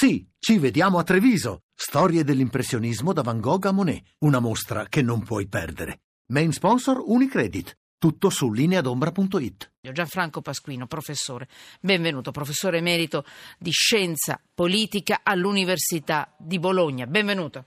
Sì, ci vediamo a Treviso. Storie dell'impressionismo da Van Gogh a Monet. Una mostra che non puoi perdere. Main sponsor Unicredit. Tutto su lineadombra.it. Gianfranco Pasquino, professore. Benvenuto, professore emerito di scienza politica all'Università di Bologna. Benvenuto.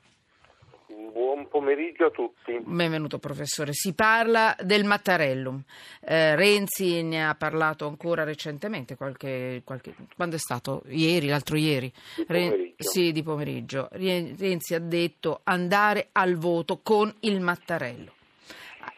Pomeriggio a tutti. Benvenuto professore. Si parla del Mattarellum. Eh, Renzi ne ha parlato ancora recentemente, qualche, qualche, quando è stato? Ieri, l'altro ieri? Di pomeriggio. sì, di pomeriggio. Renzi ha detto andare al voto con il Mattarello.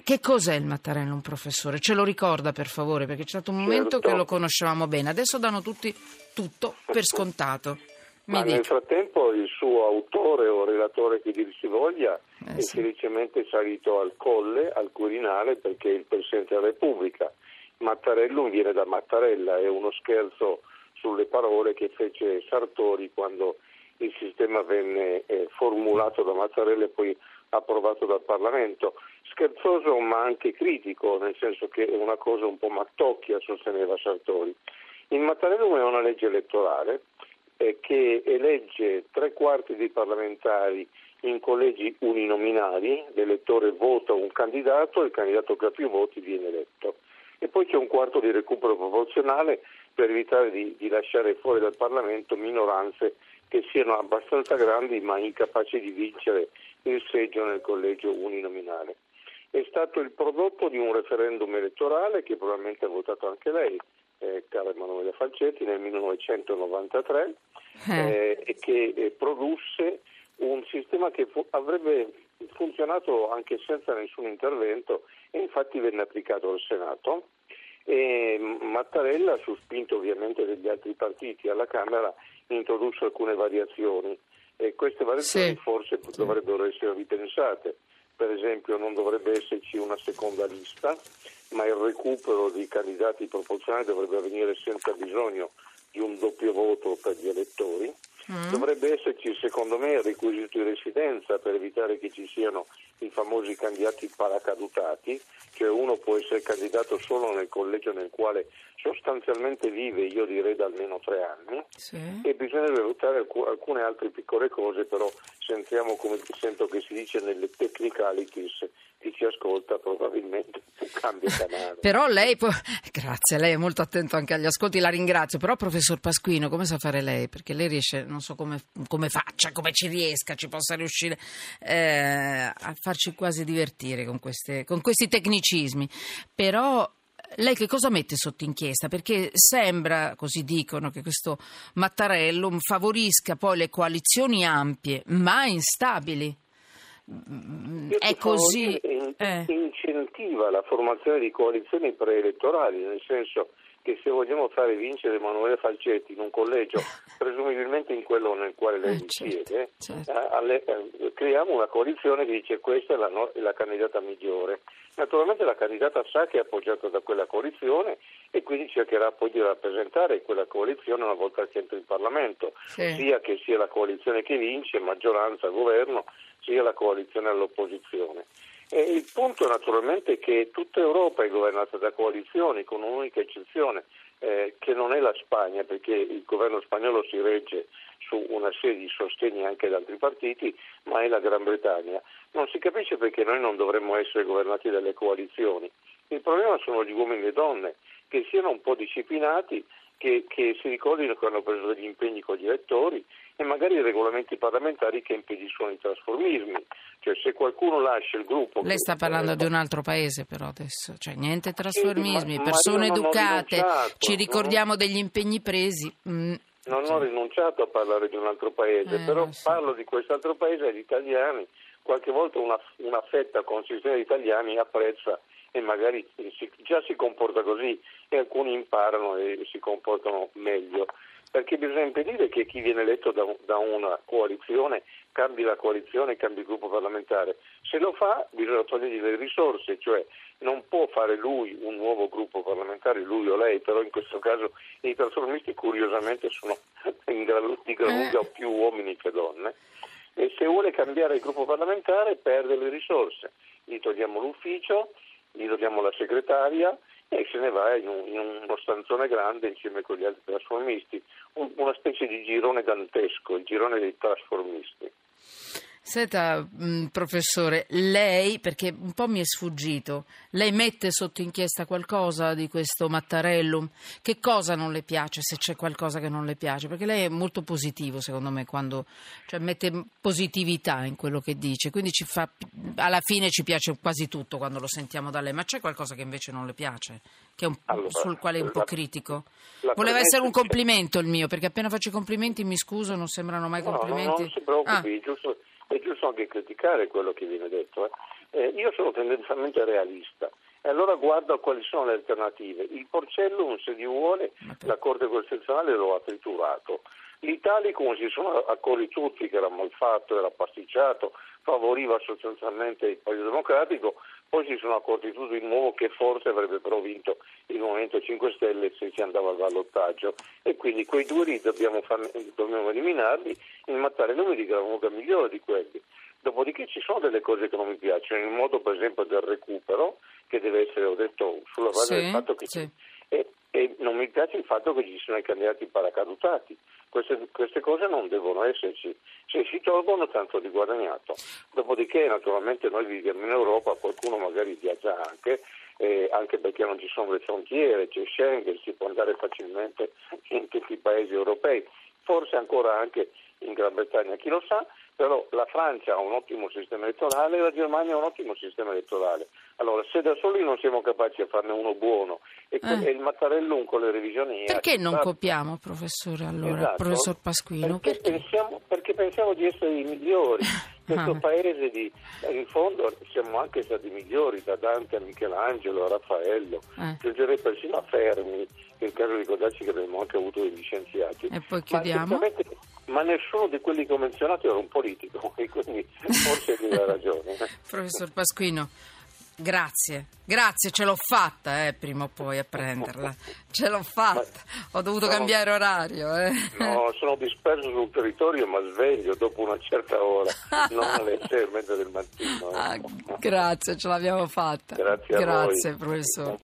Che cos'è il Mattarellum, professore? Ce lo ricorda per favore, perché c'è stato un momento Certo. che lo conoscevamo bene, adesso danno tutti tutto per scontato. Ma dica. nel frattempo il suo autore o relatore che dir si voglia Eh, è sì. felicemente salito al colle, al Quirinale, perché è il Presidente della Repubblica. Mattarellum viene da Mattarella, è uno scherzo sulle parole che fece Sartori quando il sistema venne eh, formulato da Mattarella e poi approvato dal Parlamento. Scherzoso ma anche critico, nel senso che è una cosa un po' mattocchia, sosteneva Sartori. Il Mattarellum è una legge elettorale eh, che elegge tre quarti dei parlamentari in collegi uninominali, l'elettore vota un candidato e il candidato che ha più voti viene eletto. E poi c'è un quarto di recupero proporzionale per evitare di, di lasciare fuori dal Parlamento minoranze che siano abbastanza grandi ma incapaci di vincere il seggio nel collegio uninominale. È stato il prodotto di un referendum elettorale che probabilmente ha votato anche lei, eh, cara Emanuele Falcetti, nel 1993 eh, e che eh, produsse un sistema che fu- avrebbe funzionato anche senza nessun intervento e infatti venne applicato al Senato. E Mattarella, sospinto ovviamente dagli altri partiti alla Camera, introdusse alcune variazioni e queste variazioni Sì. forse dovrebbero essere ripensate. Per esempio non dovrebbe esserci una seconda lista, ma il recupero di candidati proporzionali dovrebbe avvenire senza bisogno di un doppio voto per gli elettori. Dovrebbe esserci, secondo me, il requisito di residenza per evitare che ci siano i famosi candidati paracadutati, cioè uno può essere candidato solo nel collegio nel quale sostanzialmente vive, io direi da almeno tre anni, Sì. e bisognerebbe valutare alcu- alcune altre piccole cose, però se entriamo, come sento che si dice, nelle technicalities, chi ci ascolta probabilmente cambia canale. Però lei, può... grazie, lei è molto attento anche agli ascolti, la ringrazio. Però, professor Pasquino, come sa fare lei? Perché lei riesce, non so come, come faccia, come ci riesca, ci possa riuscire eh, a farci quasi divertire con, queste- con questi tecnicismi. Però. Lei che cosa mette sotto inchiesta? Perché sembra, così dicono, che questo Mattarellum favorisca poi le coalizioni ampie, ma instabili. Mm, Io È ti favo così. in- eh. incentiva la formazione di coalizioni preelettorali, nel senso che se vogliamo fare vincere Emanuele Falcetti in un collegio, presumibilmente in quello nel quale lei Eh, certo, risiede, certo. eh, eh, creiamo una coalizione che dice questa è la, no- la candidata migliore. Naturalmente la candidata sa che è appoggiata da quella coalizione e quindi cercherà poi di rappresentare quella coalizione una volta che entra in Parlamento, Sì. sia che sia la coalizione che vince, maggioranza, governo, sia la coalizione all'opposizione. E il punto naturalmente è che tutta Europa è governata da coalizioni, con un'unica eccezione, eh, che non è la Spagna, perché il governo spagnolo si regge su una serie di sostegni anche da altri partiti, ma è la Gran Bretagna. Non si capisce perché noi non dovremmo essere governati dalle coalizioni. Il problema sono gli uomini e le donne, che siano un po' disciplinati, che, che si ricordino che hanno preso degli impegni con gli elettori e magari i regolamenti parlamentari che impediscono i trasformismi. Cioè se qualcuno lascia il gruppo... Lei sta parlando di un altro paese però adesso, cioè niente trasformismi, Sì, ma- ma persone ho educate, ci ricordiamo degli impegni presi. mm, Non ho rinunciato a parlare di un altro paese, Eh, però so. parlo di quest'altro paese agli italiani. Qualche volta una, una fetta consistente di italiani apprezza e magari si- già si comporta così e alcuni imparano e si comportano meglio. Perché bisogna impedire che chi viene eletto da, da una coalizione cambi la coalizione, cambi il gruppo parlamentare. Se lo fa bisogna togliergli le risorse, cioè non può fare lui un nuovo gruppo parlamentare, lui o lei, però in questo caso i trasformisti curiosamente sono in gran, di gran Eh. lunga più uomini che donne. E se vuole cambiare il gruppo parlamentare perde le risorse, gli togliamo l'ufficio, gli togliamo la segretaria e se ne va in, un, in uno stanzone grande insieme con gli altri trasformisti, un, una specie di girone dantesco, il girone dei trasformisti. Senta, mh, mm, professore, lei, perché un po' mi è sfuggito, lei mette sotto inchiesta qualcosa di questo Mattarellum? Che cosa non le piace, se c'è qualcosa che non le piace? Perché lei è molto positivo, secondo me, quando cioè, mette positività in quello che dice, quindi fa, alla fine ci piace quasi tutto quando lo sentiamo da lei, ma c'è qualcosa che invece non le piace, un, allora, sul quale è un po' critico? Voleva essere un complimento il mio, perché appena faccio i complimenti mi scuso, non sembrano mai complimenti. No, no, non si preoccupi, ah. giusto è giusto anche criticare quello che viene detto. Eh. Eh, io sono tendenzialmente realista e allora guardo a quali sono le alternative. Il Porcellum, se Dio vuole, la Corte Costituzionale lo ha triturato. L'Italicum si sono accorti tutti che era malfatto, era pasticciato, favoriva sostanzialmente il Partito Democratico, poi si sono accorti tutti di nuovo che forse avrebbe però vinto il Movimento 5 Stelle se si andava al ballottaggio e quindi quei due lì dobbiamo, farne, dobbiamo eliminarli in Mattarellum di gran lunga migliore di quelli. Dopodiché ci sono delle cose che non mi piacciono, il modo per esempio del recupero, che deve essere, ho detto, sulla base sì, del fatto che... Sì. E, e non mi piace il fatto che ci siano i candidati paracadutati. Queste, queste, cose non devono esserci. Se si tolgono tanto di guadagnato. Dopodiché naturalmente noi viviamo in Europa, qualcuno magari viaggia anche, eh, anche perché non ci sono le frontiere, c'è Schengen, si può andare facilmente in tutti i paesi europei, forse ancora anche in Gran Bretagna, chi lo sa, però la Francia ha un ottimo sistema elettorale e la Germania ha un ottimo sistema elettorale. Allora, se da soli non siamo capaci a farne uno buono e, eh. il Mattarellum con le revisioni... Perché non copiamo, professore, allora, esatto, professor Pasquino? Perché, perché? Pensiamo, perché, Pensiamo, di essere i migliori. Questo ah. paese di... In fondo siamo anche stati migliori, da Dante a Michelangelo a Raffaello, eh. giungerei persino a Fermi, che è il caso di ricordarci che abbiamo anche avuto degli scienziati. E poi chiudiamo. Ma ma nessuno di quelli che ho menzionato era un politico e quindi forse aveva ragione. Professor Pasquino, grazie, grazie, ce l'ho fatta eh, prima o poi a prenderla, ce l'ho fatta, ho dovuto sono, cambiare orario. Eh. No, sono disperso sul territorio ma sveglio dopo una certa ora, non alle sei e mezza del mattino. Ah, grazie, ce l'abbiamo fatta. Grazie, grazie professore.